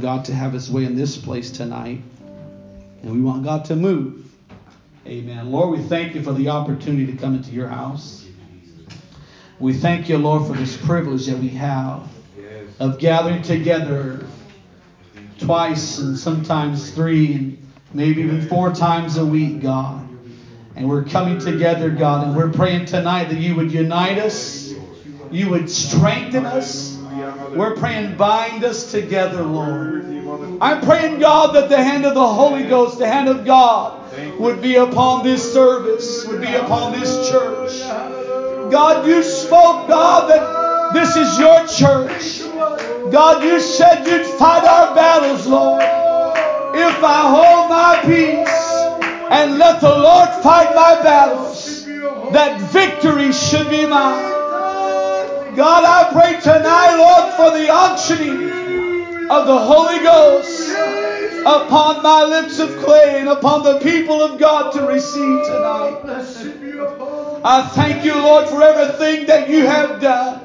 God to have his way in this place tonight. And we want God to move. Amen. Lord, we thank you for the opportunity to come into your house. We thank you, Lord, for this privilege that we have of gathering together twice and sometimes three and maybe even four times a week, God. And we're coming together, God, and we're praying tonight that you would unite us, you would strengthen us. We're praying, bind us together, Lord. I'm praying, God, that the hand of the Holy Ghost, the hand of God, would be upon this service, would be upon this church. God, you spoke, God, that this is your church. God, you said you'd fight our battles, Lord. If I hold my peace and let the Lord fight my battles, that victory should be mine. God, I pray tonight, Lord, for the unctioning of the Holy Ghost upon my lips of clay and upon the people of God to receive tonight. I thank you, Lord, for everything that you have done.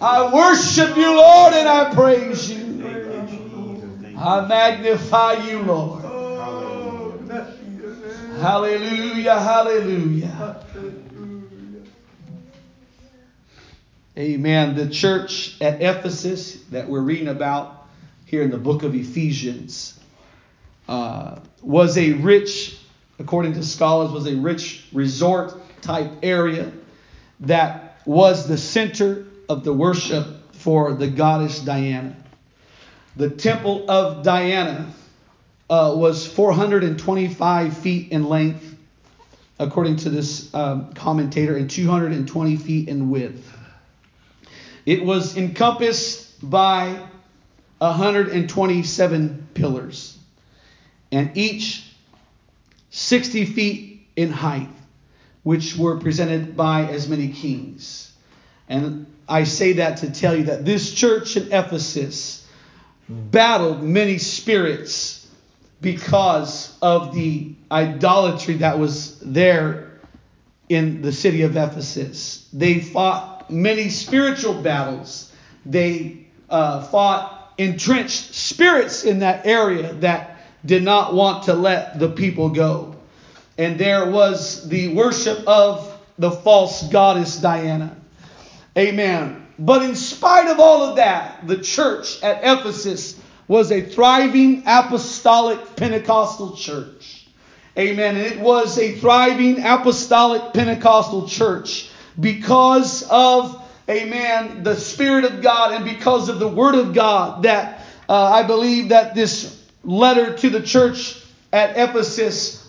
I worship you, Lord, and I praise you. I magnify you, Lord. Hallelujah, hallelujah. Amen. The church at Ephesus that we're reading about here in the book of Ephesians uh, was a rich, according to scholars, was a rich resort type area that was the center of the worship for the goddess Diana. The temple of Diana uh, was 425 feet in length, according to this um, commentator, and 220 feet in width. It was encompassed by 127 pillars, and each 60 feet in height, which were presented by as many kings. And I say that to tell you that this church in Ephesus battled many spirits because of the idolatry that was there in the city of Ephesus. They fought many spiritual battles. They uh, fought entrenched spirits in that area that did not want to let the people go. And there was the worship of the false goddess Diana. Amen. But in spite of all of that, the church at Ephesus was a thriving apostolic Pentecostal church. Amen. And it was a thriving apostolic Pentecostal church because of, amen, the Spirit of God and because of the Word of God that uh, I believe that this letter to the church at Ephesus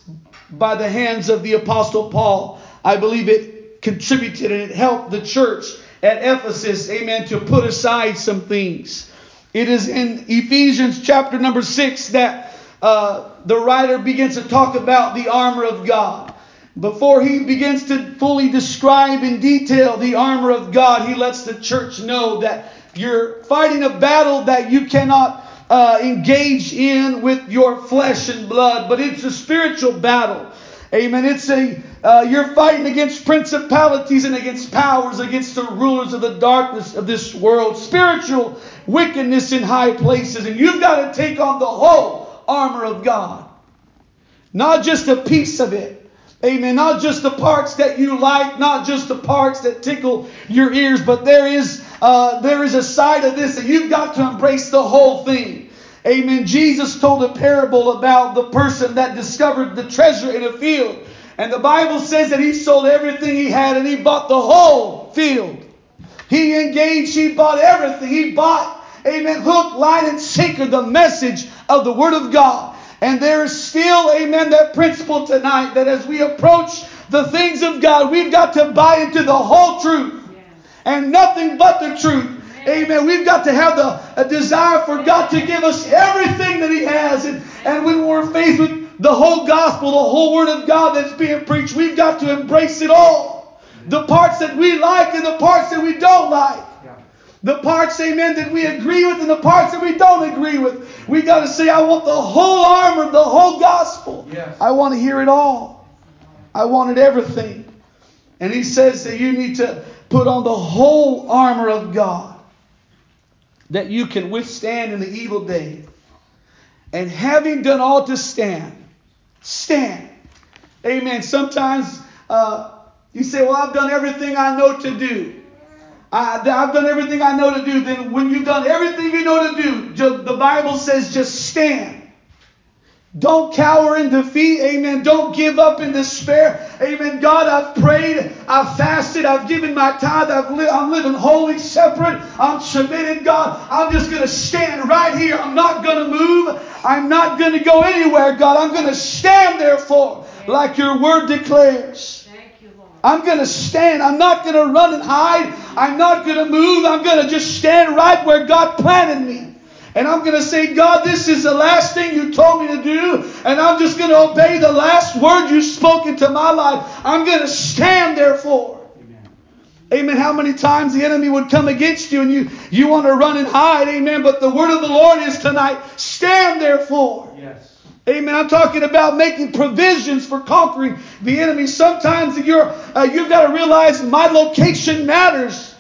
by the hands of the Apostle Paul, I believe it contributed and it helped the church at Ephesus, amen, to put aside some things. It is in Ephesians chapter number 6 that uh, the writer begins to talk about the armor of God. Before he begins to fully describe in detail the armor of God, he lets the church know that you're fighting a battle that you cannot uh, engage in with your flesh and blood, but it's a spiritual battle. Amen. It's a uh, you're fighting against principalities and against powers, against the rulers of the darkness of this world, spiritual wickedness in high places, and you've got to take on the whole armor of God, not just a piece of it. Amen. Not just the parts that you like, not just the parts that tickle your ears, but there is uh, there is a side of this that you've got to embrace the whole thing. Amen. Jesus told a parable about the person that discovered the treasure in a field. And the Bible says that he sold everything he had and he bought the whole field. He engaged, he bought everything. He bought, amen, hook, line, and sinker, the message of the Word of God. And there is still, amen, that principle tonight that as we approach the things of God, we've got to buy into the whole truth and nothing but the truth. Amen. We've got to have the a desire for God to give us everything that He has. And, and when we're faced with the whole gospel, the whole Word of God that's being preached, we've got to embrace it all. The parts that we like and the parts that we don't like. The parts, amen, that we agree with and the parts that we don't agree with. We got to say, I want the whole armor, the whole gospel. Yes. I want to hear it all. I wanted everything. And he says that you need to put on the whole armor of God. that you can withstand in the evil day. And having done all to stand, stand. Amen. Sometimes uh, you say, Well, I've done everything I know to do. I, have done everything I know to do. Then, when you've done everything you know to do, the Bible says just stand. Don't cower in defeat. Amen. Don't give up in despair. Amen. God, I've prayed. I've fasted. I've given my tithe. I've li- I'm living holy, separate. I'm submitted, God. I'm just going to stand right here. I'm not going to move. I'm not going to go anywhere, God. I'm going to stand therefore, like your word declares. I'm going to stand. I'm not going to run and hide. I'm not going to move. I'm going to just stand right where God planted me. And I'm going to say, God, this is the last thing you told me to do. And I'm just going to obey the last word you spoke into my life. I'm going to stand therefore. Amen. Amen. How many times the enemy would come against you and you, you want to run and hide. Amen. But the word of the Lord is tonight, stand therefore. Yes. Amen. I'm talking about making provisions for conquering the enemy. Sometimes you're, uh, you've got to realize my location matters.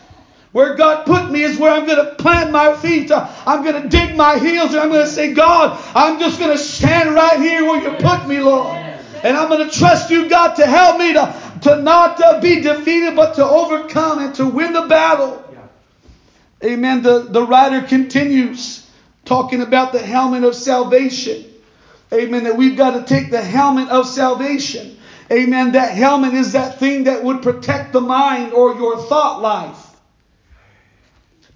Where God put me is where I'm going to plant my feet. Uh, I'm going to dig my heels and I'm going to say, God, I'm just going to stand right here where you put me, Lord. And I'm going to trust you, God, to help me to, to not uh, be defeated, but to overcome and to win the battle. Amen. The, the writer continues talking about the helmet of salvation. Amen. That we've got to take the helmet of salvation. Amen. That helmet is that thing that would protect the mind or your thought life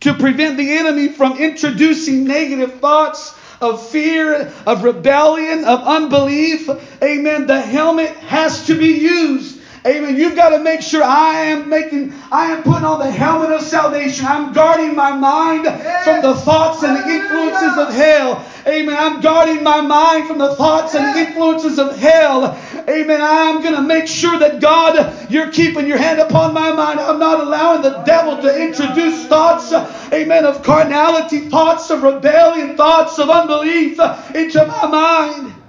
to prevent the enemy from introducing negative thoughts of fear, of rebellion, of unbelief. Amen. The helmet has to be used. Amen. You've got to make sure I am making, I am putting on the helmet of salvation. I'm guarding my mind from the thoughts and the influences of hell. Amen. I'm guarding my mind from the thoughts and influences of hell. Amen. I'm going to make sure that God, you're keeping your hand upon my mind. I'm not allowing the devil to introduce thoughts, amen, of carnality, thoughts of rebellion, thoughts of unbelief into my mind.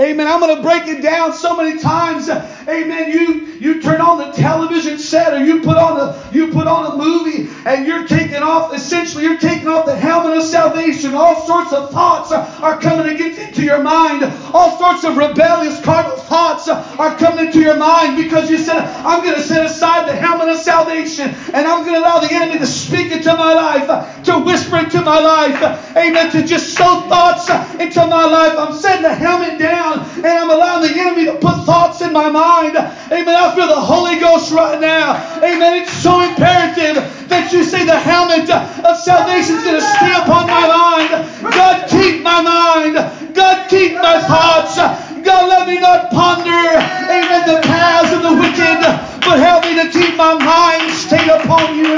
Amen. I'm going to break it down so many times. Amen. You you turn on the television set or you put on a you put on a movie and you're taking off essentially you're taking off the helmet of salvation. All sorts of thoughts are coming against into your mind. All sorts of rebellious carnal thoughts are coming into your mind because you said I'm going to set aside the helmet of salvation and I'm going to allow the enemy to speak into my life, to whisper into my life. Amen. To just sow thoughts into my life. I'm setting the helmet down down and I'm allowing the enemy to put thoughts in my mind. Amen. I feel the Holy Ghost right now. Amen. It's so imperative that you say the helmet of salvation is going to stay upon my mind. God, keep my mind. God, keep my thoughts. God, let me not ponder, amen, the paths of the wicked, but help me to keep my mind stayed upon you.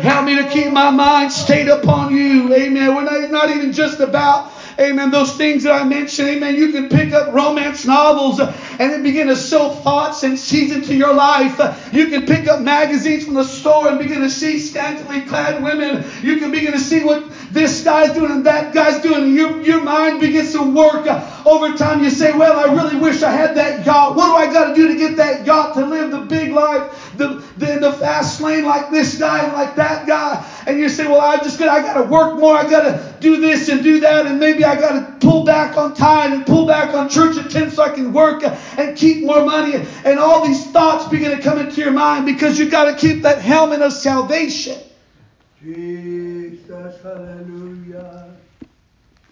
Help me to keep my mind stayed upon you. Amen. We're not, not even just about Amen. Those things that I mentioned. Amen. You can pick up romance novels and then begin to sow thoughts and seeds into your life. You can pick up magazines from the store and begin to see scantily clad women. You can begin to see what this guy's doing and that guy's doing. Your, your mind begins to work. Over time, you say, Well, I really wish I had that yacht. What do I got to do to get that yacht to live the big life, the, the, the fast lane like this guy and like that guy? And you say, Well, I just got I got to work more. I got to do this and do that, and maybe I got to pull back on time and pull back on church attendance so I can work and keep more money. And all these thoughts begin to come into your mind because you got to keep that helmet of salvation. Jesus, hallelujah.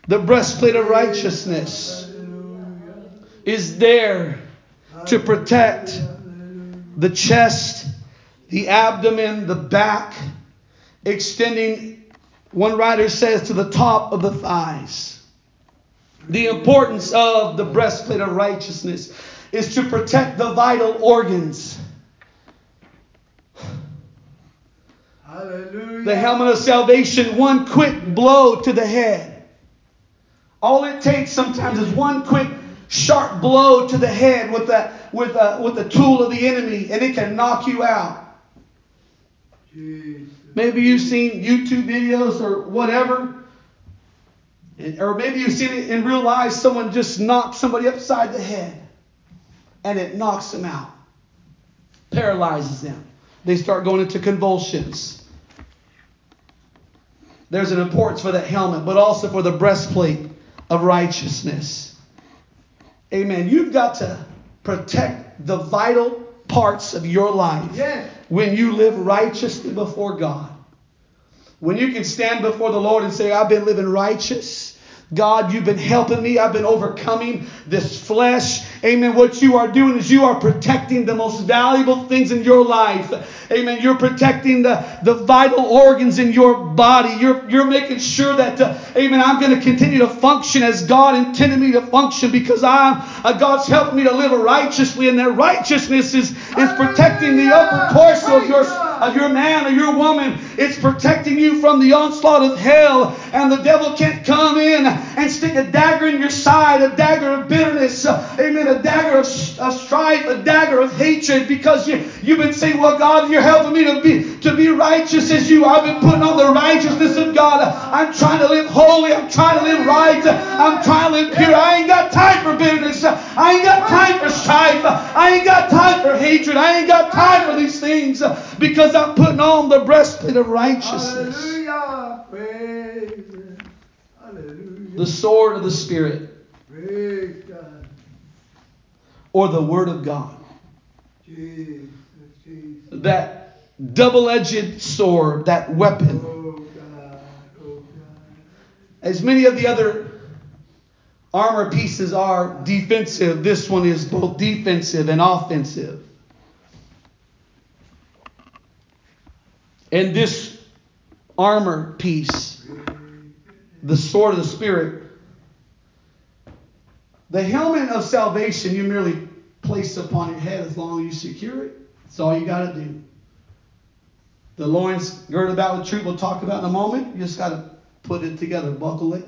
The breastplate of righteousness is there to protect the chest, the abdomen, the back, extending one writer says to the top of the thighs. The importance of the breastplate of righteousness is to protect the vital organs. Hallelujah. The helmet of salvation, one quick blow to the head. All it takes sometimes is one quick sharp blow to the head with a, with a, with a tool of the enemy, and it can knock you out. Jesus. Maybe you've seen YouTube videos or whatever. Or maybe you've seen it in real life. Someone just knocks somebody upside the head and it knocks them out, paralyzes them. They start going into convulsions. there's an importance for that helmet, but also for the breastplate of righteousness. Amen. You've got to protect the vital parts of your life Yes. when you live righteously before God. When you can stand before the Lord and say, I've been living righteous. God, you've been helping me. I've been overcoming this flesh. Amen. What you are doing is you are protecting the most valuable things in your life. Amen. You're protecting the, the vital organs in your body. You're, you're making sure that, uh, amen, I'm going to continue to function as God intended me to function because I'm, uh, God's helping me to live righteously and that righteousness is, is protecting the upper torso of your, of your man or your woman. It's protecting you from the onslaught of hell and the devil can't come in and stick a dagger in your side, a dagger of bitterness, amen, a dagger of, of strife, a dagger of hatred because you, you've been saying, well, God, you're helping me to be, to be righteous as you. I've been putting on the righteousness of God. I'm trying to live holy. I'm trying to live right. I'm trying to live pure. I ain't got time for bitterness. I ain't got time for strife. I ain't got time for hatred. I ain't got time for these things because I'm putting on the breastplate of righteousness. Hallelujah. Praise Him. Hallelujah. The sword of the Spirit or the Word of God. Jesus, Jesus. That double edged sword, that weapon. Oh God, oh God. As many of the other armor pieces are defensive, this one is both defensive and offensive. And this armor piece, the sword of the Spirit, the helmet of salvation you merely place upon your head as long as you secure it. That's all you got to do. The loins girded about with truth we'll talk about in a moment. You just got to put it together, buckle it,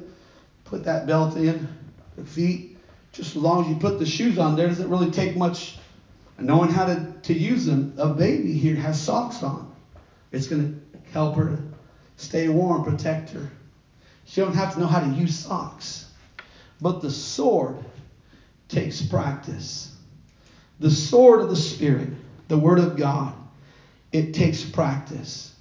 put that belt in, the feet. Just as long as you put the shoes on there, doesn't really take much knowing how to, to use them. A baby here has socks on. It's going to help her stay warm, protect her. She don't have to know how to use socks. But the sword takes practice. The sword of the Spirit, the Word of God, it takes practice.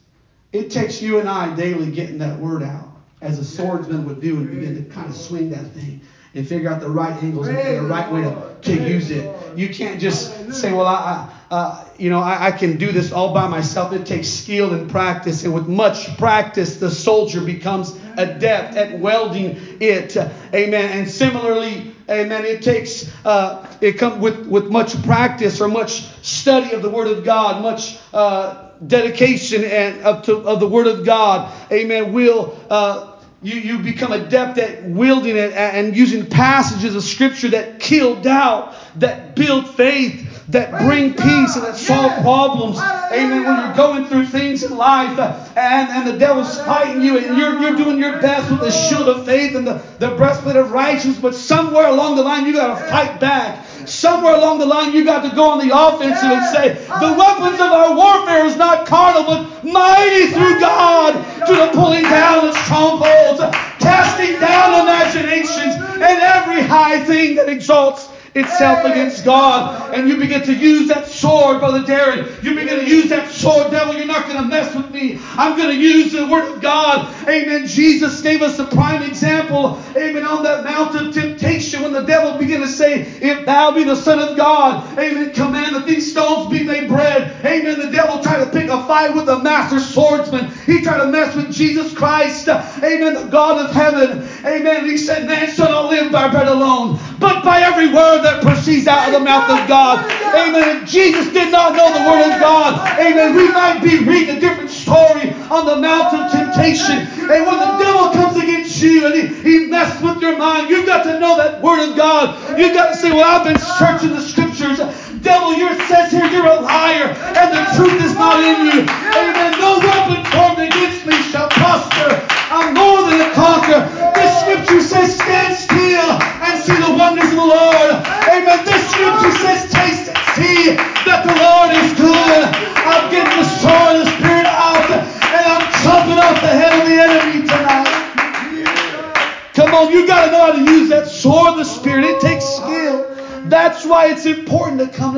It takes you and I daily getting that word out, as a swordsman would do, and begin to kind of swing that thing and figure out the right angles and the right way to, to use it. You can't just say, well, I, I uh, you know, I, I can do this all by myself. It takes skill and practice, and with much practice, the soldier becomes adept at welding it. Amen. And similarly, Amen. It takes uh, it comes with with much practice or much study of the Word of God, much uh, dedication and of, to, of the Word of God. Amen. Will uh, you you become adept at wielding it and using passages of Scripture that kill doubt, that build faith, that bring peace, and that solve problems. Amen. When you're going through things in life uh, and, and the devil's fighting you and you're, you're doing your best with the shield of faith and the, the breastplate of righteousness, but somewhere along the line you got to fight back. Somewhere along the line you got to go on the offensive and say, the weapons of our warfare is not carnal, but mighty through God to the pulling down of strongholds, casting down imaginations and every high thing that exalts itself against God. And you begin to use that sword, Brother Darren. You begin to use that sword, devil. You're not going to mess with me. I'm going to use the word of God. Amen. Jesus gave us a prime example. Amen. On that mount of temptation when the devil began to say, If thou be the Son of God, amen, command that these stones be made bread. Amen. The devil tried to pick a fight with the master swordsman. He tried to mess with Jesus Christ. Amen. The God of heaven. Amen. He said, Man shall not live by bread alone, but by every word that proceeds out of the mouth of God. Amen. If Jesus did not know the word of God, amen, we might be reading a different story on the mount of temptation. And when the devil comes against you and he, he messes with your mind, you've got to know that word of God. You've got to say, Well, I've been searching the scriptures. Devil, your says here you're a liar, and the truth is not in you. Amen. No weapon formed against me shall prosper. I'm more than a conqueror. This scripture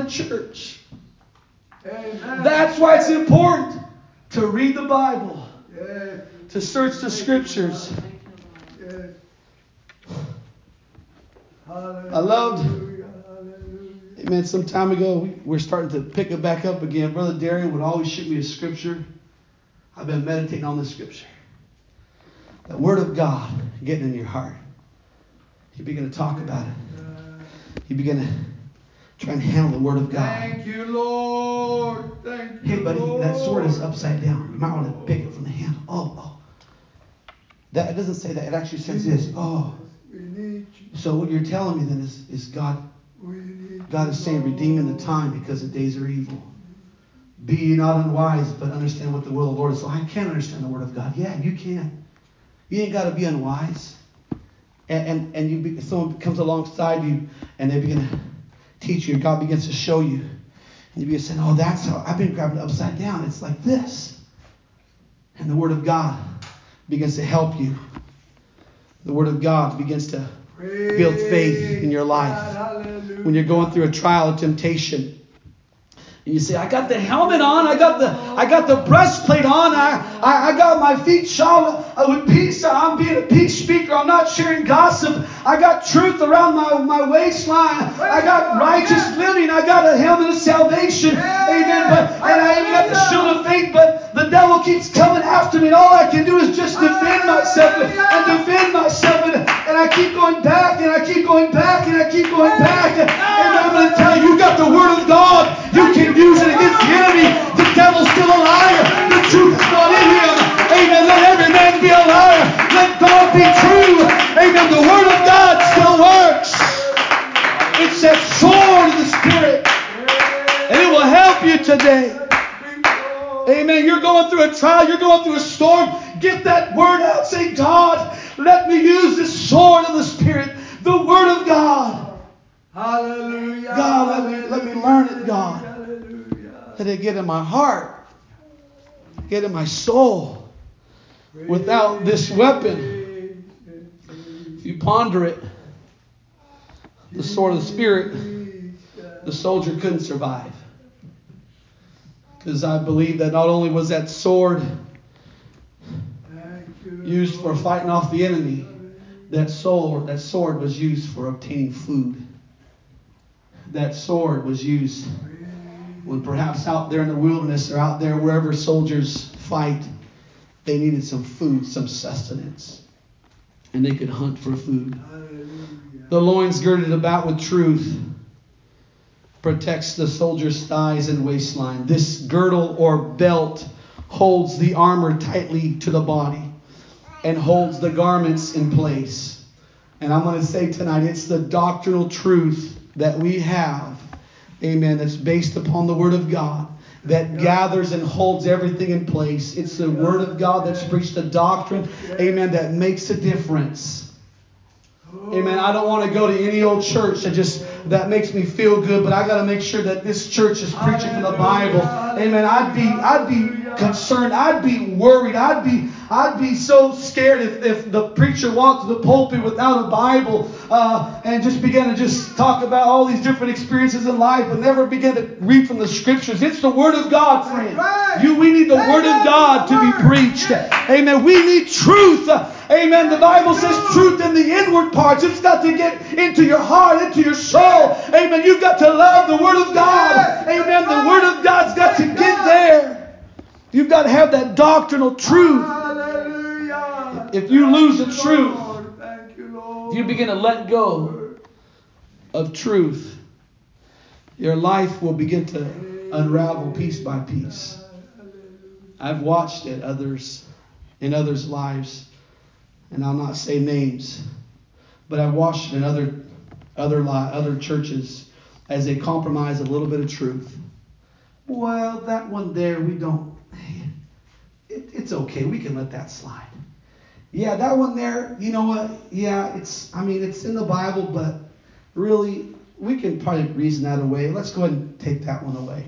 church. Amen. That's why it's important to read the Bible. Yes. to search the scriptures. Yes. I loved-. Amen. Some time ago, we- we're starting to pick it back up again. Brother Darian would always shoot me a scripture. I've been meditating on this scripture. The Word of God getting in your heart. You begin to talk about it. You begin to try and handle the Word of God. Thank you, Lord. Thank you. Hey, buddy, that sword is upside down. You might want to pick it from the handle. Oh, oh. That it doesn't say that. It actually says this. Oh. We need you. So what you're telling me then is, is God God is saying, redeeming the time because the days are evil. Be ye not unwise, but understand what the will of the Lord is. So I can't understand the word of God. Yeah, you can. You ain't got to be unwise. And and, and you be, someone comes alongside you and they begin to teach you. God begins to show you. And you begin saying, Oh, that's how I've been grabbing it upside down. It's like this. And the word of God begins to help you. The word of God begins to build faith in your life. When you're going through a trial of temptation. You say, I got the helmet on, I got the I got the breastplate on, I, I, I got my feet shod with peace. I'm being a peace speaker, I'm not sharing gossip. I got truth around my, my waistline. I got righteous living, I got a helmet of salvation. Amen. But and I even got the shield of faith, but the devil keeps coming after me, and all I can do is just defend myself and, and defend myself. And, and I keep going back and I keep going back and I keep going back. And I'm going to tell you, you got the word of God. You can use it against the enemy. The devil's still a liar. The truth is not in him. Amen. Let every man be a liar. Let God be true. Amen. The word of God still works. It's that sword of the Spirit. And it will help you today. Amen. You're going through a trial. You're going through a storm. Get that word out. Say, God, let me use this sword of the Spirit, the word of God. Hallelujah. God, let me- let me learn it, God. Hallelujah. Let it get in my heart, get in my soul. Without this weapon, if you ponder it, the sword of the Spirit, the soldier couldn't survive. Because I believe that not only was that sword used for fighting off the enemy, that sword, that sword was used for obtaining food. That sword was used when perhaps out there in the wilderness or out there wherever soldiers fight, they needed some food, some sustenance. And they could hunt for food. The loins girded about with truth protects the soldier's thighs and waistline. This girdle or belt holds the armor tightly to the body and holds the garments in place. And I'm going to say tonight it's the doctrinal truth that we have, amen, that's based upon the Word of God. That gathers and holds everything in place. It's the Word of God that's preached the doctrine, amen, that makes a difference. Amen. I don't want to go to any old church that just that makes me feel good, but I got to make sure that this church is preaching from the Bible. Amen. I'd be I'd be concerned. I'd be worried. I'd be I'd be so scared if, if the preacher walked to the pulpit without a Bible uh, and just began to just talk about all these different experiences in life, but never began to read from the scriptures. It's the Word of God, friend. You, we need the Word of God to be preached. Amen. We need truth. Amen. The Bible says truth in the inward parts. It's got to get into your heart, into your soul. Amen. You've got to love the Word of God. Amen. The Word of God's got to get there. You've got to have that doctrinal truth. Hallelujah. If you lose the truth, Thank you, Lord. If you begin to let go of truth, your life will begin to unravel piece by piece. I've watched it others in others' lives, and I'll not say names, but I've watched it in other other other churches as they compromise a little bit of truth. Well, that one there we don't. It, it's okay. We can let that slide. Yeah, that one there. You know what? Yeah, it's. I mean, it's in the Bible, but really, we can probably reason that away. Let's go ahead and take that one away.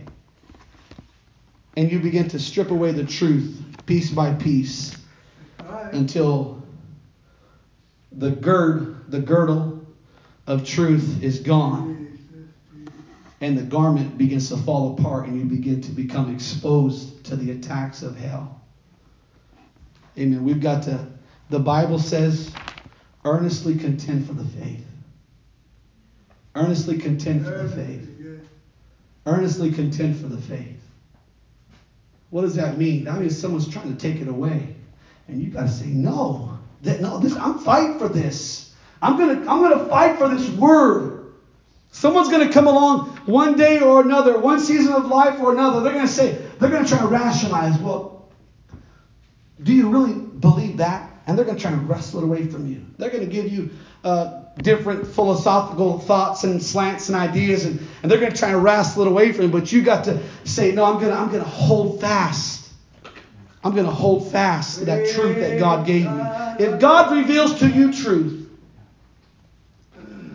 And you begin to strip away the truth piece by piece Right. until the gird, the girdle of truth is gone, and the garment begins to fall apart, and you begin to become exposed to the attacks of hell. Amen. We've got to, the Bible says, earnestly contend for the faith. Earnestly contend for the faith. Earnestly contend for the faith. What does that mean? That means someone's trying to take it away. And you got to say, no. That, no, this, I'm fighting for this. I'm going to I'm gonna fight for this word. Someone's going to come along one day or another, one season of life or another. They're going to say, they're going to try to rationalize, well, do you really believe that? And they're going to try to wrestle it away from you. They're going to give you uh, different philosophical thoughts and slants and ideas, and, and they're going to try to wrestle it away from you. But you got to say, no, I'm going to I'm going to hold fast. I'm going to hold fast to that truth that God gave me. If God reveals to you truth,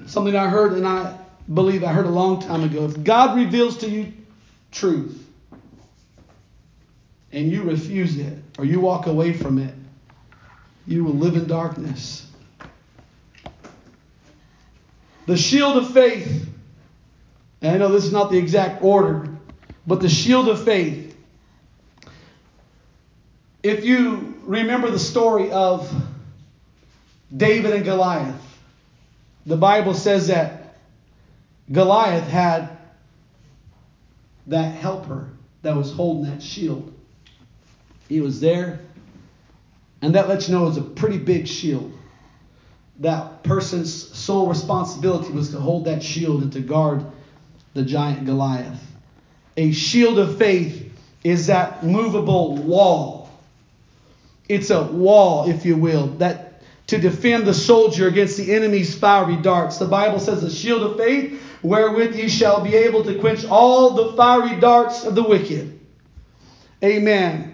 something I heard and I believe I heard a long time ago. If God reveals to you truth and you refuse it or you walk away from it, you will live in darkness. The shield of faith, and I know this is not the exact order, but the shield of faith. If you remember the story of David and Goliath, the Bible says that Goliath had that helper that was holding that shield. He was there, and that lets you know it was a pretty big shield. That person's sole responsibility was to hold that shield and to guard the giant Goliath. A shield of faith is that movable wall. It's a wall, if you will, that to defend the soldier against the enemy's fiery darts. The Bible says, "A shield of faith wherewith ye shall be able to quench all the fiery darts of the wicked." Amen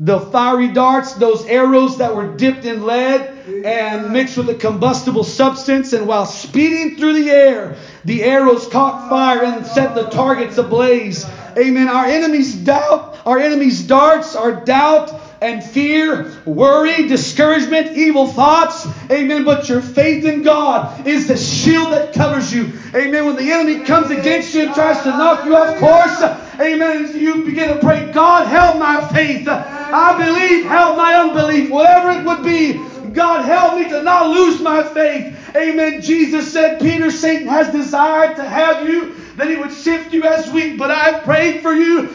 the fiery darts, those arrows that were dipped in lead and mixed with a combustible substance, and while speeding through the air, the arrows caught fire and set the targets ablaze. Amen. Our enemies' doubt, our enemies' darts are doubt and fear, worry, discouragement, evil thoughts. Amen. But your faith in God is the shield that covers you. Amen. When the enemy comes against you and tries to knock you off course, amen, you begin to pray, God, help my faith. I believe, help my unbelief. Whatever it would be, God, help me to not lose my faith. Amen. Jesus said, Peter, Satan has desired to have you that he would sift you as wheat. But I've prayed for you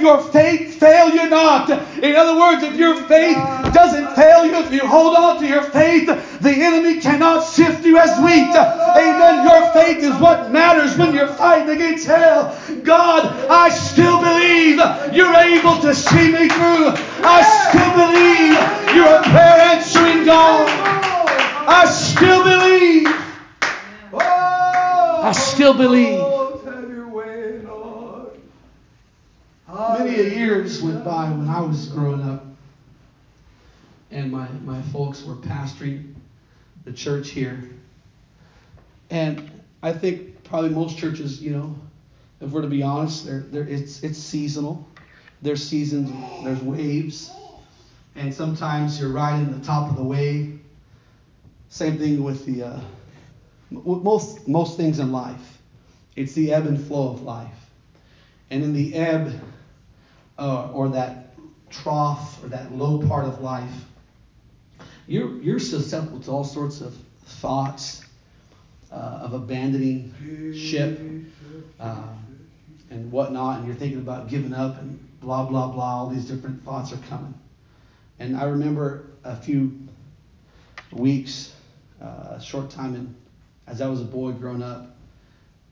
your faith fail you not. In other words, if your faith doesn't fail you, if you hold on to your faith, the enemy cannot sift you as wheat. Amen. Your faith is what matters when you're fighting against hell. God, I still believe you're able to see me through. I still believe you're a prayer answering God. I still believe. I still believe. Many a years went by when I was growing up, and my, my folks were pastoring the church here. And I think probably most churches, you know, if we're to be honest, they're, they're, it's, it's seasonal. There's seasons, there's waves, and sometimes you're riding the top of the wave. Same thing with the uh, most most things in life. It's the ebb and flow of life, and in the ebb uh, or that trough or that low part of life, you're you're susceptible to all sorts of thoughts uh, of abandoning ship uh, and whatnot, and you're thinking about giving up and blah blah blah. All these different thoughts are coming, and I remember a few weeks, uh, a short time in, as I was a boy growing up,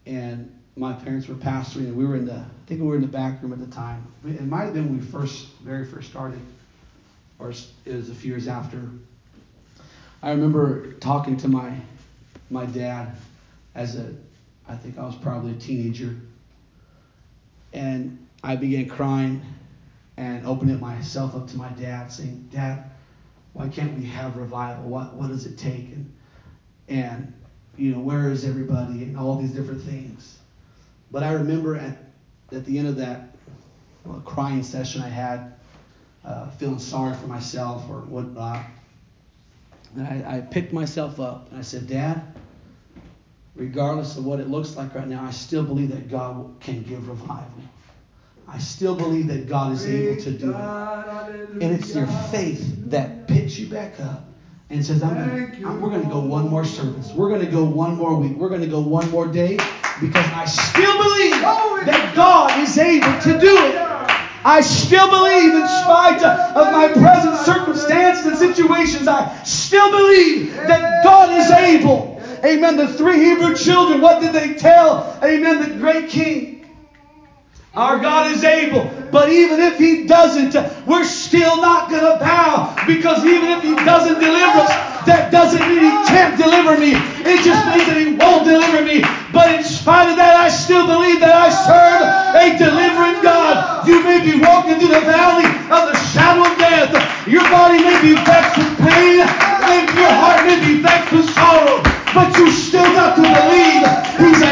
and my parents were pastoring, and we were in the, I think we were in the back room at the time. It might have been when we first, very first started, or it was a few years after. I remember talking to my, my dad as a, I think I was probably a teenager, and I began crying and opening myself up to my dad, saying, Dad, why can't we have revival? What what does it take? And and you know, where is everybody and all these different things. But I remember at at the end of that well, crying session I had, uh, feeling sorry for myself or whatnot. And I, I picked myself up and I said, Dad, regardless of what it looks like right now, I still believe that God can give revival. I still believe that God is able to do it. And it's your faith that picks you back up and says, I'm gonna, I'm, we're going to go one more service. We're going to go one more week. We're going to go one more day because I still believe oh, that God is able to do it. I still believe, in spite of my present circumstances and situations, I still believe that God is able. Amen. The three Hebrew children, what did they tell? Amen. The great king. Our God is able, but even if He doesn't, we're still not going to bow because even if He doesn't deliver us, that doesn't mean He can't deliver me. It just means that He won't deliver me. But in spite of that, I still believe that I serve a delivering God. You may be walking through the valley of the shadow of death. Your body may be vexed with pain. Maybe your heart may be vexed with sorrow. But you still got to believe He's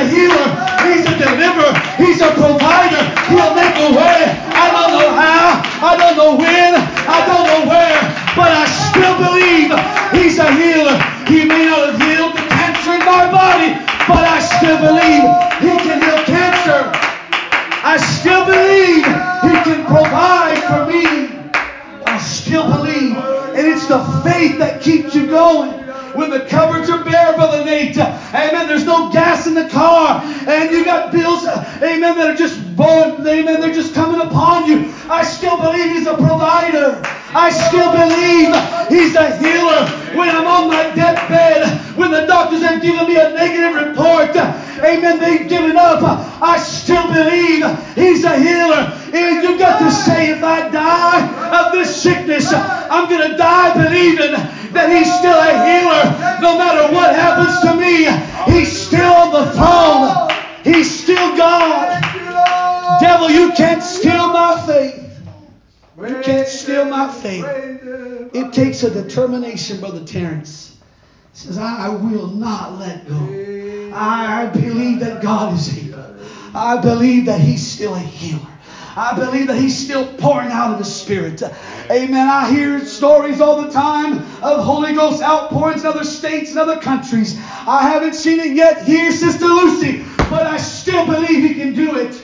other countries. I haven't seen it yet here, Sister Lucy, but I still believe He can do it.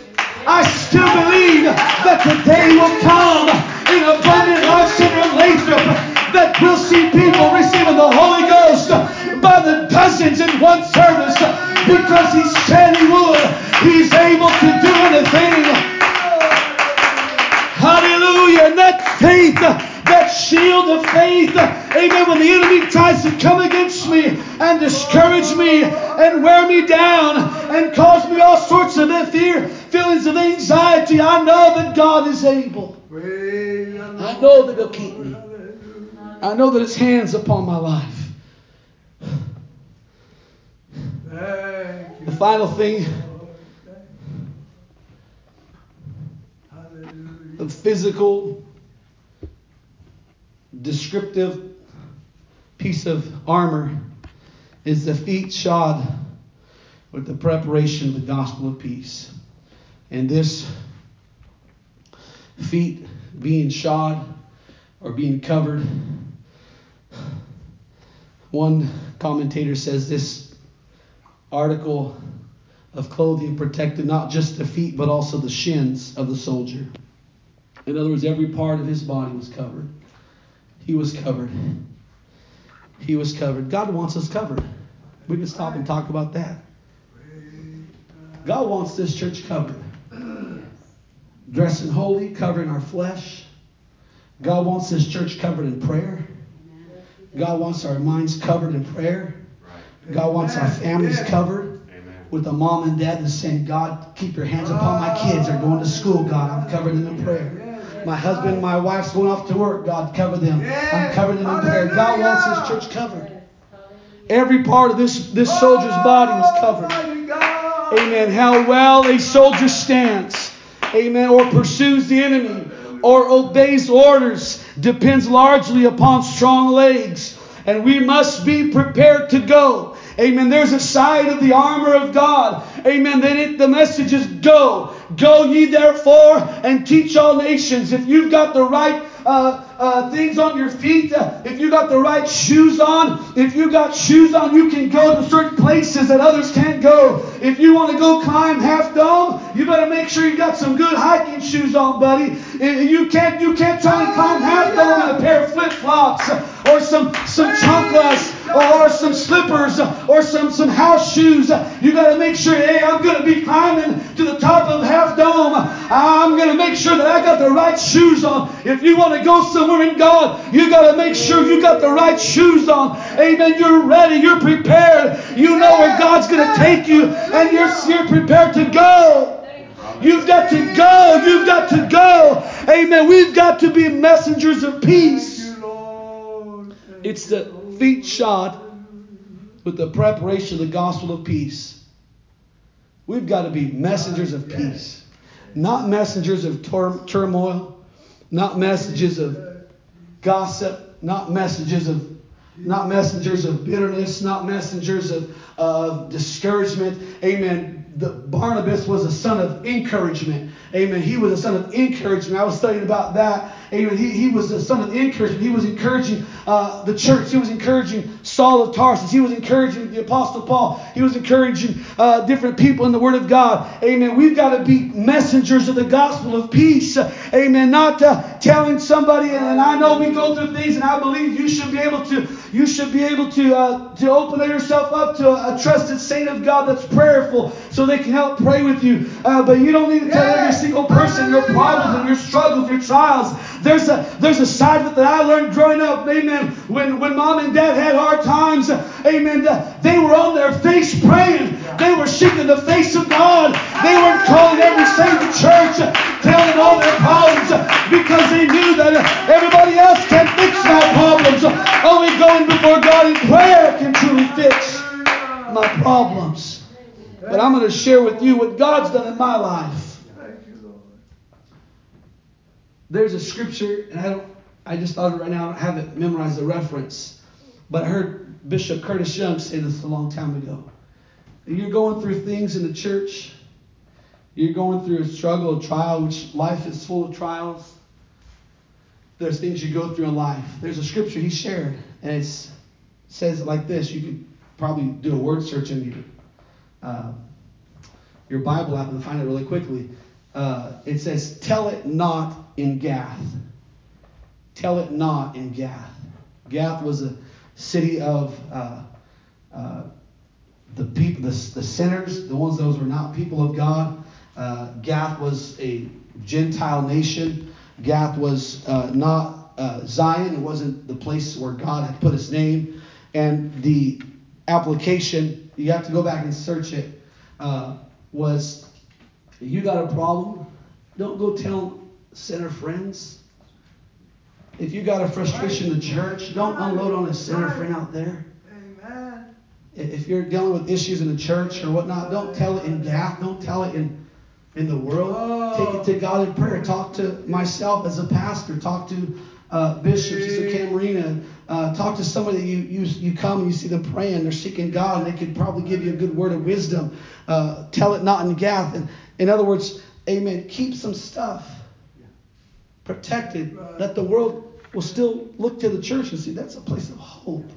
I still believe that the day will come in Abundant Life Center Lathrop that we'll see I know that His hand's upon my life. The final thing the physical, descriptive piece of armor is the feet shod with the preparation of the gospel of peace. And this feet being shod or being covered, one commentator says this article of clothing protected not just the feet but also the shins of the soldier. In other words, every part of his body was covered. He was covered. He was covered. God wants us covered. We can stop and talk about that. God wants this church covered. Dressing holy, covering our flesh. God wants this church covered in prayer. God wants our minds covered in prayer. God wants our families covered with a mom and dad that's saying, God, keep your hands upon my kids. They're going to school, God. I'm covering them in prayer. My husband and my wife's going off to work. God, cover them. I'm covering them in prayer. God wants His church covered. Every part of this, this soldier's body was covered. Amen. How well a soldier stands, amen, or pursues the enemy, or obeys orders depends largely upon strong legs. And we must be prepared to go. Amen. There's a side of the armor of God. Amen. Then it, the message is go. Go ye therefore and teach all nations. If you've got the right uh, uh, things on your feet, uh, if you got the right shoes on, if you got shoes on, you can go to certain places that others can't go. If you want to go climb Half Dome, you better make sure you got some good hiking shoes on, buddy. You can't you can't try to climb Half Dome in a pair of flip flops or some some chanclas or, or some slippers or some some house shoes. You got to make sure, hey, I'm to be climbing to the top of Half Dome. I'm to make sure that I got the right shoes on. If you want to go somewhere in God, you got to make sure you got the right shoes on. Amen. You're ready. You're prepared. You know where God's to take you, and you're, you're prepared to go. You've got to go. You've got to go. Amen. We've got to be messengers of peace. It's the feet shod with the preparation of the gospel of peace. We've got to be messengers of peace, not messengers of tur- turmoil, not messages of gossip, not messages of not messengers of bitterness, not messengers of, of discouragement. Amen the Barnabas was a son of encouragement. Amen. He was a son of encouragement. I was studying about that. Amen. He, he was a son of encouragement. He was encouraging uh, the church. He was encouraging Saul of Tarsus. He was encouraging the Apostle Paul. He was encouraging uh, different people in the Word of God. Amen. We've got to be messengers of the gospel of peace. Amen. Not uh, telling somebody, and, and I know we go through things, and I believe you should be able to. You should be able to uh, to open yourself up to a, a, trusted saint of God that's prayerful, so they can help pray with you. Uh, but you don't need to tell every single person your problems and your struggles, your trials. There's a there's a side of it that I learned growing up. Amen. When when mom and dad had hard times, amen. They were on their face praying. They were seeking the face of God. They weren't calling every to church, telling all their problems because they knew that everybody else can fix my problems. Only going before God in prayer can truly fix my problems. But I'm going to share with you what God's done in my life. There's a scripture, and I don't. I just thought of it right now. I don't have it memorized the reference, but I heard Bishop Curtis Young say this a long time ago. You're going through things in the church. You're going through a struggle, a trial, which life is full of trials. There's things you go through in life. There's a scripture he shared, and it says it like this. You could probably do a word search in your, uh, your Bible app and find it really quickly. Uh, it says, Tell it not in Gath. Tell it not in Gath. Gath was a city of uh, uh, the people, the, the sinners, the ones those were not people of God. Uh, Gath was a Gentile nation. Gath was uh, not uh, Zion. It wasn't the place where God had put His name. And the application, you have to go back and search it, uh, was you got a problem, don't go tell sinner friends. If you got a frustration in the church, don't unload on a sinner friend out there. Amen. If you're dealing with issues in the church or whatnot, don't tell it in Gath. Don't tell it in in the world. Oh. Take it to God in prayer. Talk to myself as a pastor. Talk to uh, Bishop, Sister Camarena. Uh, talk to somebody that you, you you come and you see them praying. They're seeking God, and they could probably give you a good word of wisdom. Uh, tell it not in Gath. And in other words, Amen. Keep some stuff protected that the world will still look to the church and see that's a place of hope.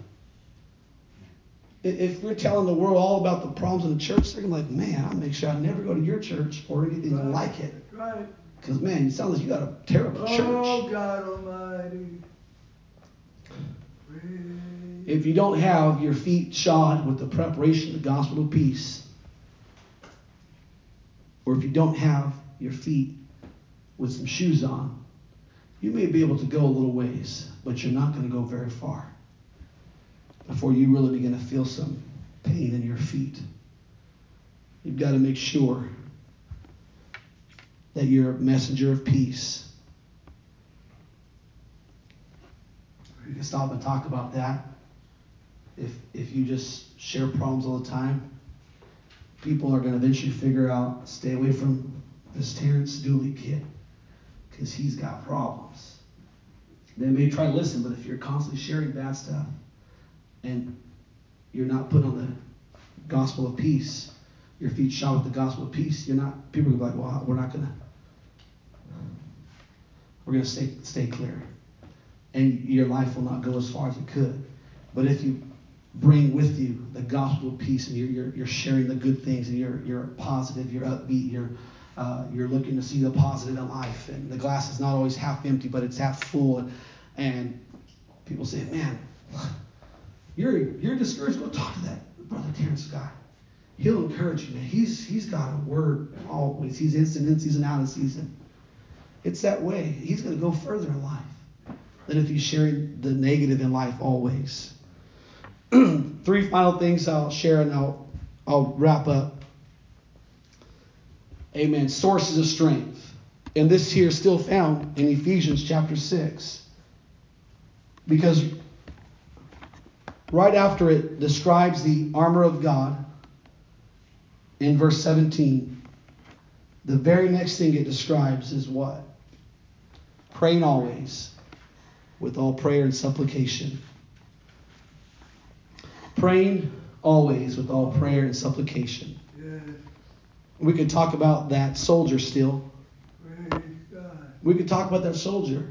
If we're telling the world all about the problems in the church, they're gonna be like, man, I'll make sure I never go to your church or anything Right. like it. Right. Because man, you sound like you got a terrible oh, church. Oh, God Almighty. Praise If you don't have your feet shod with the preparation of the gospel of peace, or if you don't have your feet with some shoes on, you may be able to go a little ways, but you're not going to go very far before you really begin to feel some pain in your feet. You've got to make sure that you're a messenger of peace. We can stop and talk about that. If if you just share problems all the time, people are going to eventually figure out stay away from this Terrence Dooley kid because he's got problems. They may try to listen, but if you're constantly sharing bad stuff and you're not put on the gospel of peace, your feet shod with the gospel of peace, you're not. People are gonna be like, well, we're not gonna. We're gonna stay stay clear. and your life will not go as far as it could. But if you bring with you the gospel of peace and you're, you're, you're sharing the good things and you're, you're positive, you're upbeat, you're, uh, you're looking to see the positive in life. And the glass is not always half empty, but it's half full. And people say, man, you're, you're discouraged. Go talk to that brother Terrence guy. He'll encourage you, man. He's, he's got a word always. He's instant in season, out of season. It's that way. He's going to go further in life than if he's sharing the negative in life always. Three final things I'll share and I'll, I'll wrap up. Amen. Sources of strength. And this here is still found in Ephesians chapter 6. Because right after it describes the armor of God in verse 17, the very next thing it describes is what? Praying always with all prayer and supplication. Praying always with all prayer and supplication. Yes. We could talk about that soldier still. God. We could talk about that soldier.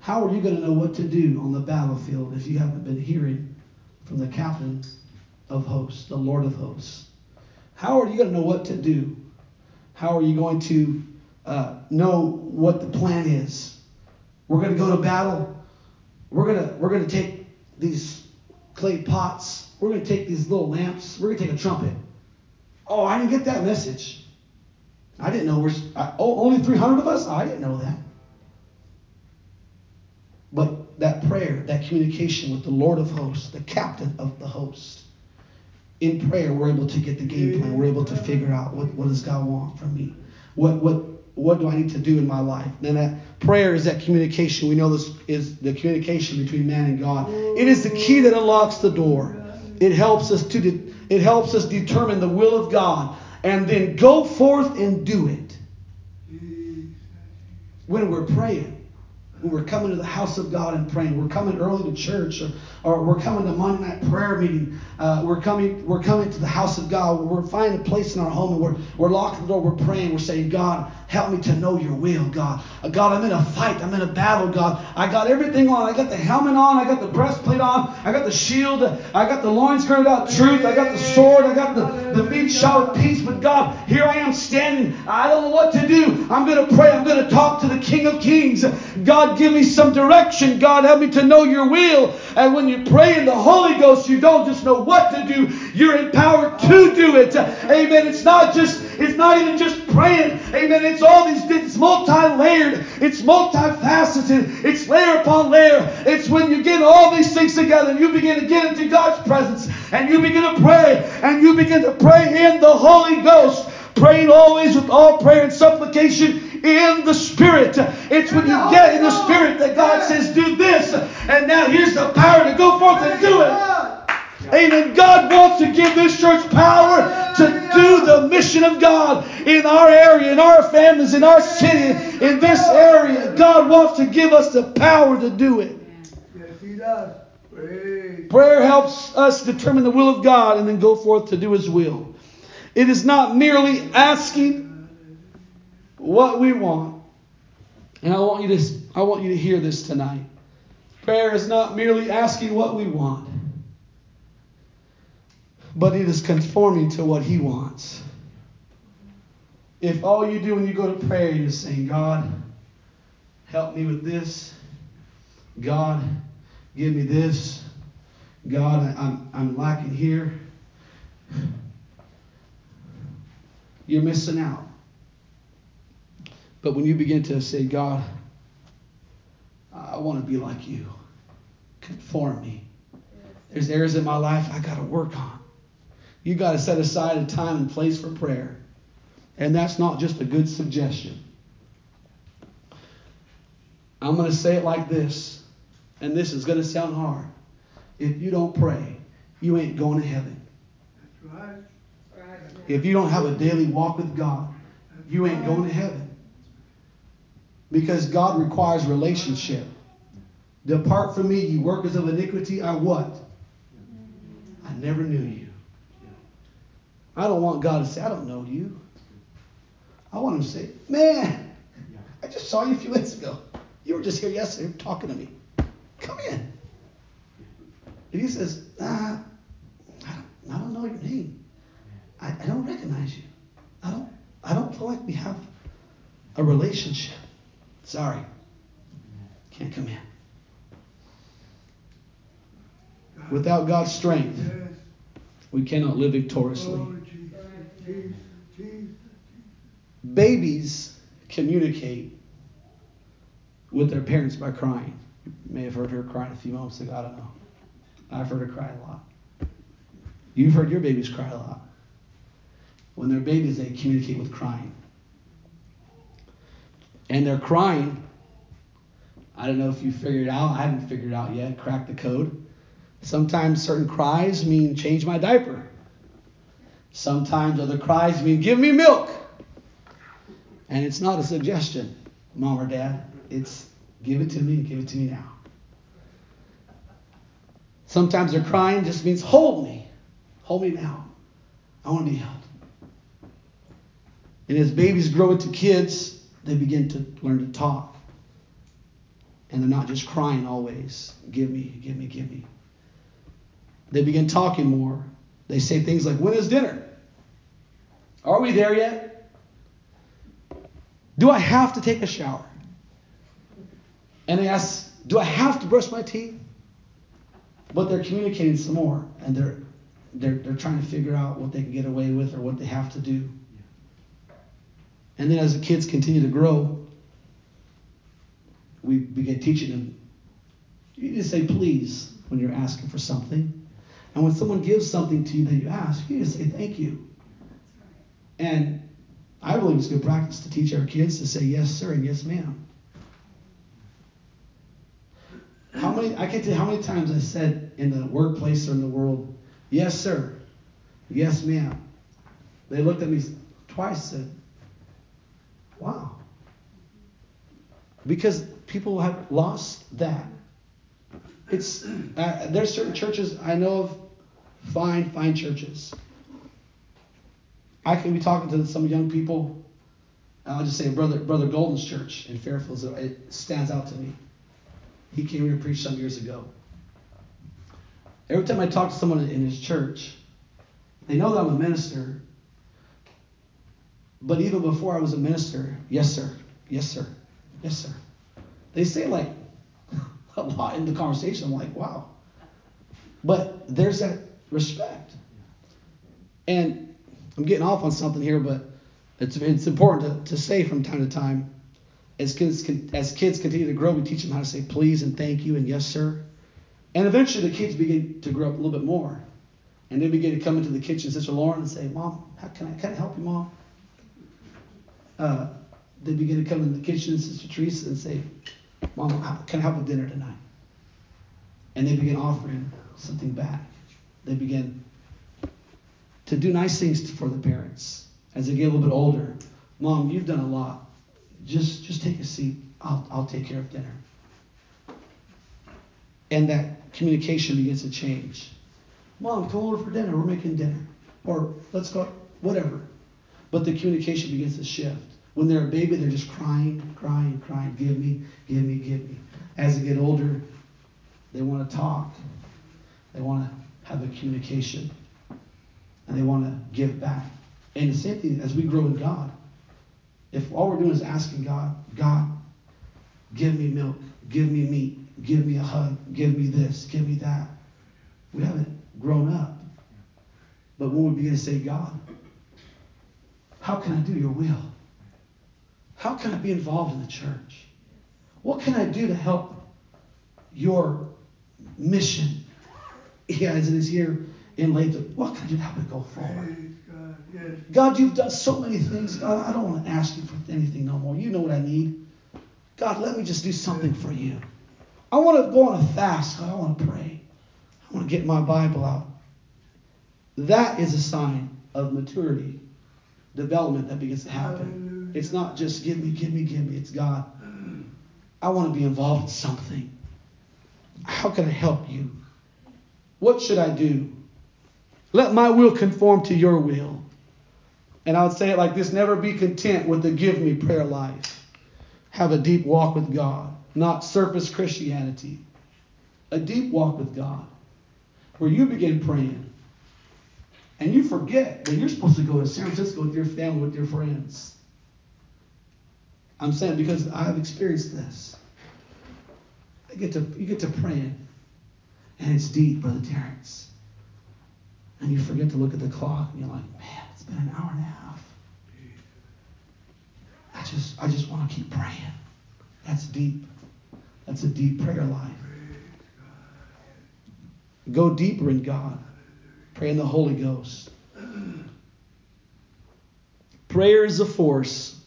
How are you going to know what to do on the battlefield if you haven't been hearing from the captain of hosts, the Lord of hosts? How are you going to know what to do? How are you going to uh, know what the plan is? We're going to go to battle. We're going to we're going to take these clay pots. We're going to take these little lamps. We're going to take a trumpet. Oh, I didn't get that message. I didn't know we're I, oh, only 300 of us. Oh, I didn't know that. But that prayer, that communication with the Lord of hosts, the captain of the host, in prayer, we're able to get the game plan. We're able to figure out what, what does God want from me? What what what do I need to do in my life? And that prayer is that communication. We know this is the communication between man and God. It is the key that unlocks the door. It helps us to de- it helps us determine the will of God and then go forth and do it. When we're praying, when we're coming to the house of God and praying, we're coming early to church, or, or we're coming to Monday night prayer meeting. Uh, we're coming, we're coming to the house of God. We're finding a place in our home, and we're we're locking the door. We're praying. We're saying, God, help me to know Your will, God. Uh, God, I'm in a fight. I'm in a battle, God. I got everything on. I got the helmet on. I got the breastplate on. I got the shield. I got the loins girded about truth. I got the sword. I got the the feet shod with peace. But God, here I am standing. I don't know what to do. I'm going to pray. I'm going to talk to the King of Kings. God, give me some direction. God, help me to know your will. And when you pray in the Holy Ghost, you don't just know what to do. You're empowered to do it. Amen. It's not just, it's not even just praying. Amen. It's all these, it's multi-layered. It's multifaceted. It's layer upon layer. It's when you get all these things together and you begin to get into God's presence and you begin to pray and you begin to pray in the Holy Ghost praying always with all prayer and supplication in the Spirit. It's when you get in the Spirit that God says, do this. And now here's the power to go forth and do it. Amen. God wants to give this church power to do the mission of God in our area, in our families, in our city, in this area. God wants to give us the power to do it. Yes, He does. Prayer helps us determine the will of God and then go forth to do His will. It is not merely asking what we want. And I want you to I want you to hear this tonight. Prayer is not merely asking what we want, but it is conforming to what He wants. If all you do when you go to prayer is saying, God, help me with this, God, give me this, God, I'm, I'm lacking here, you're missing out. But when you begin to say, God, I want to be like you, conform me. There's areas in my life I got to work on. You got to set aside a time and place for prayer. And that's not just a good suggestion. I'm going to say it like this, and this is going to sound hard. If you don't pray, you ain't going to heaven. If you don't have a daily walk with God, you ain't going to heaven. Because God requires relationship. Depart from me, you workers of iniquity. I what? I never knew you. I don't want God to say, I don't know you. I want him to say, man, I just saw you a few minutes ago. You were just here yesterday talking to me. come in. If he says, ah, I don't, I don't know your name. I, I don't recognize you. I don't I don't feel like we have a relationship. Sorry. Can't come in. Without God's strength, we cannot live victoriously. Babies communicate with their parents by crying. You may have heard her crying a few moments ago. I don't know. I've heard her cry a lot. You've heard your babies cry a lot. When they're babies, they communicate with crying. And they're crying. I don't know if you figured it out. I haven't figured it out yet. Crack the code. Sometimes certain cries mean change my diaper. Sometimes other cries mean give me milk. And it's not a suggestion, mom or dad. It's give it to me give it to me now. Sometimes they're crying just means hold me. Hold me now. I want to be held. And as babies grow into kids, they begin to learn to talk. And they're not just crying always. Give me, give me, give me. They begin talking more. They say things like, When is dinner? Are we there yet? Do I have to take a shower? And they ask, Do I have to brush my teeth? But they're communicating some more and they're they're, they're trying to figure out what they can get away with or what they have to do. And then as the kids continue to grow, we begin teaching them. You need to say please when you're asking for something. And when someone gives something to you that you ask, you need to say thank you. And I believe it's good practice to teach our kids to say yes, sir, and yes, ma'am. How many I can't tell you how many times I said in the workplace or in the world, yes, sir, yes, ma'am. They looked at me twice said, Wow. Because people have lost that. It's uh, there's certain churches I know of, fine, fine churches. I can be talking to some young people. I'll just say brother brother Golden's church in Fairfield. It stands out to me. He came here to preach some years ago. Every time I talk to someone in his church, they know that I'm a minister. But even before I was a minister, yes sir, yes sir, yes sir. They say like a lot in the conversation. I'm like, wow. But there's that respect. And I'm getting off on something here, but it's, it's important to, to say from time to time. As kids, as kids continue to grow, we teach them how to say please and thank you and yes, sir. And eventually the kids begin to grow up a little bit more. And they begin to come into the kitchen, Sister Lauren, and say, Mom, how can I, can I help you, Mom? Uh, they begin to come in the kitchen, Sister Teresa, and say, Mom, can I help with dinner tonight? And they begin offering something back. They begin to do nice things for the parents as they get a little bit older. Mom, you've done a lot. Just just take a seat. I'll I'll take care of dinner. And that communication begins to change. Mom, come over for dinner. We're making dinner. Or let's go, whatever. But the communication begins to shift. When they're a baby, they're just crying, crying, crying. Give me, give me, give me. As they get older, they want to talk. They want to have a communication. And they want to give back. And the same thing as we grow in God. If all we're doing is asking God, God, give me milk, give me meat, give me a hug, give me this, give me that, we haven't grown up. But when we begin to say, God, how can I do your will? How can I be involved in the church? What can I do to help your mission? Yeah, as it is here in Latham, what can I do to help it go forward? God. Yes. God, you've done so many things. God, I don't want to ask you for anything no more. You know what I need. God, let me just do something for you. I want to go on a fast. God, I want to pray. I want to get my Bible out. That is a sign of maturity, development that begins to happen. Hallelujah. It's not just give me, give me, give me. It's God. I want to be involved in something. How can I help you? What should I do? Let my will conform to your will. And I would say it like this never be content with the give me prayer life. Have a deep walk with God, not surface Christianity. a deep walk with God, where you begin praying and you forget that you're supposed to go to San Francisco with your family, with your friends. I'm saying because I've experienced this. I get to you get to praying, and it's deep, Brother Terrence. And you forget to look at the clock, and you're like, man, it's been an hour and a half. I just I just want to keep praying. That's deep. That's a deep prayer life. Go deeper in God. Pray in the Holy Ghost. Prayer is a force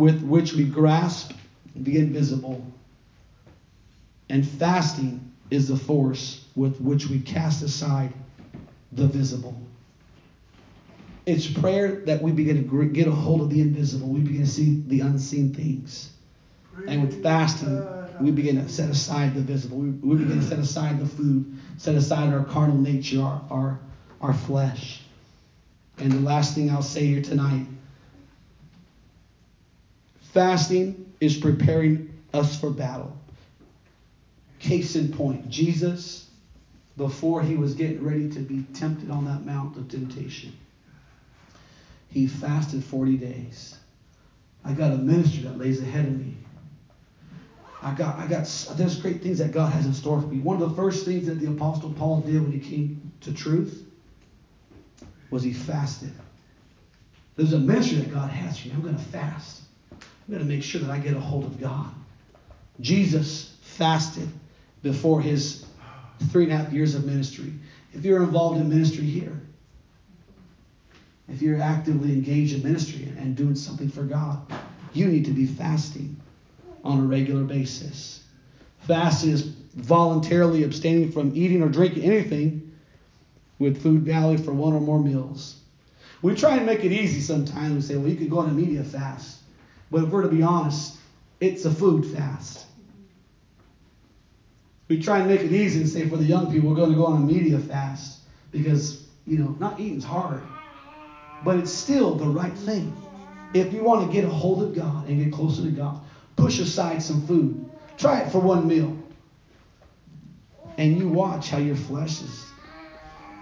with which we grasp the invisible, and fasting is the force with which we cast aside the visible. It's prayer that we begin to get a hold of the invisible. We begin to see the unseen things. And with fasting, we begin to set aside the visible. We, we begin to set aside the food, set aside our carnal nature, our, our, our flesh. And the last thing I'll say here tonight fasting is preparing us for battle. Case in point, Jesus, before he was getting ready to be tempted on that mount of temptation, he fasted 40 days. I got a ministry that lays ahead of me. I got, I got, there's great things that God has in store for me. One of the first things that the Apostle Paul did when he came to truth was he fasted. There's a ministry that God has for me. I'm going to fast. I'm going to make sure that I get a hold of God. Jesus fasted before his three and a half years of ministry. If you're involved in ministry here, if you're actively engaged in ministry and doing something for God, you need to be fasting on a regular basis. Fasting is voluntarily abstaining from eating or drinking anything with food value for one or more meals. We try and make it easy sometimes. We say, well, you could go on a media fast. But if we're to be honest, it's a food fast. We try and make it easy and say for the young people, we're going to go on a media fast because, you know, not eating's hard, but it's still the right thing. If you want to get a hold of God and get closer to God, push aside some food. Try it for one meal. And you watch how your flesh is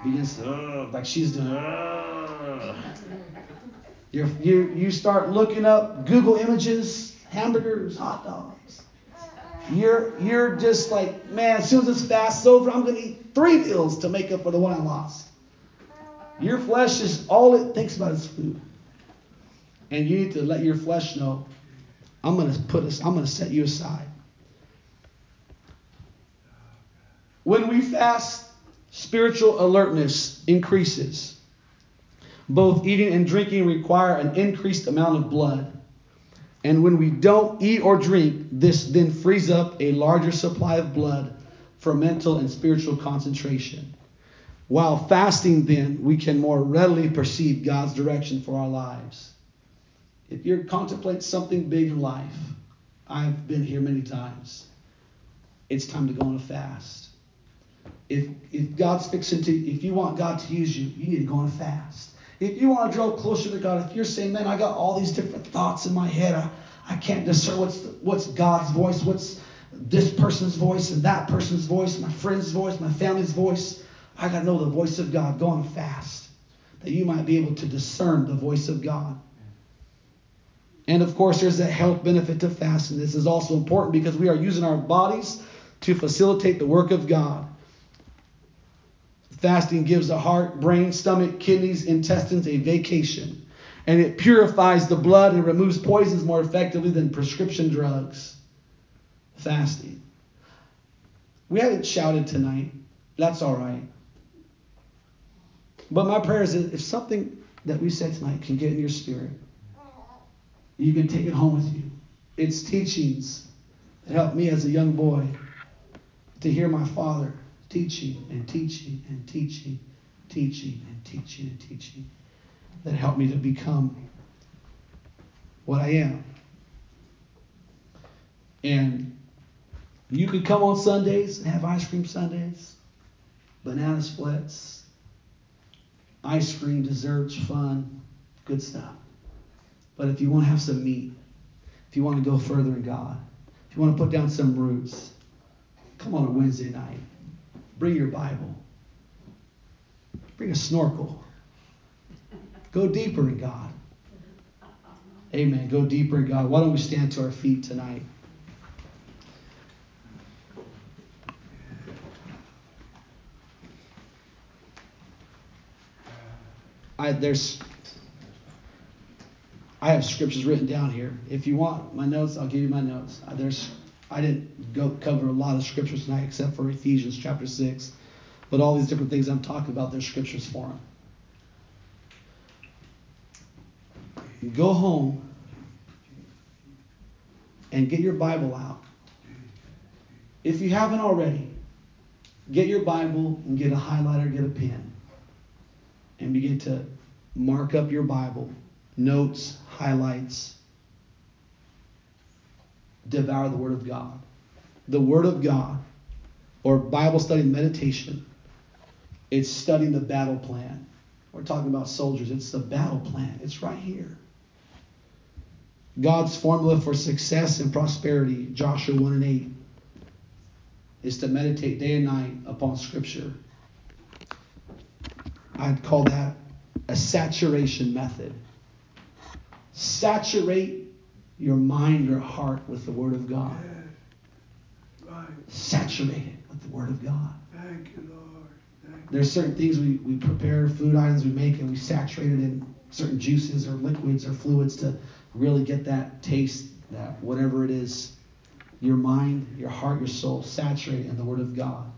begins to, uh, like she's doing. Uh, you you you start looking up Google images, hamburgers, hot dogs. You're you're just like, man, as soon as this fast's over, I'm gonna eat three meals to make up for the one I lost. Your flesh is all it thinks about is food. And you need to let your flesh know I'm going to put us, I'm going to set you aside. When we fast, spiritual alertness increases. Both eating and drinking require an increased amount of blood. And when we don't eat or drink, this then frees up a larger supply of blood for mental and spiritual concentration. While fasting, then, we can more readily perceive God's direction for our lives. If you're contemplating something big in life, I've been here many times. It's time to go on a fast. If if God's fixing to, if you want God to use you, you need to go on a fast. If you want to draw closer to God, if you're saying, man, I got all these different thoughts in my head, I, I can't discern what's what's God's voice, what's this person's voice and that person's voice, my friend's voice, my family's voice. I got to know the voice of God. Go on fast that you might be able to discern the voice of God. And of course, there's a health benefit to fasting. This is also important because we are using our bodies to facilitate the work of God. Fasting gives the heart, brain, stomach, kidneys, intestines a vacation. And it purifies the blood and removes poisons more effectively than prescription drugs. Fasting. We haven't shouted tonight. That's all right. But my prayer is that if something that we said tonight can get in your spirit, you can take it home with you. It's teachings that helped me as a young boy to hear my father teaching and teaching and teaching, teaching and teaching and teaching that helped me to become what I am. And you could come on Sundays and have ice cream Sundays, banana splits, ice cream, desserts, fun, good stuff. But if you want to have some meat, if you want to go further in God, if you want to put down some roots, Come on a Wednesday night. Bring your Bible. Bring a snorkel. Go deeper in God. Amen. Go deeper in God. Why don't we stand to our feet tonight? I there's I have scriptures written down here. If you want my notes, I'll give you my notes. Uh, there's I didn't go cover a lot of scriptures tonight except for Ephesians chapter six, but all these different things I'm talking about, there's scriptures for them. Go home and get your Bible out. If you haven't already, get your Bible and get a highlighter, get a pen, and begin to mark up your Bible, notes, highlights. Devour the Word of God. The Word of God, or Bible study meditation, it's studying the battle plan. We're talking about soldiers. It's the battle plan. It's right here. God's formula for success and prosperity, Joshua 1 and 8, is to meditate day and night upon Scripture. I'd call that a saturation method. Saturate your mind, your heart with the Word of God. Yes. Right. Saturate it with the Word of God. Thank you, Lord. Thank you. There's certain things we, we prepare, food items we make, and we saturate it in certain juices or liquids or fluids to really get that taste, that whatever it is, your mind, your heart, your soul, saturate in the Word of God.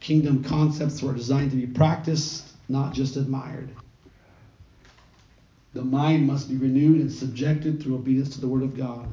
Kingdom concepts were designed to be practiced, not just admired. The mind must be renewed and subjected through obedience to the Word of God.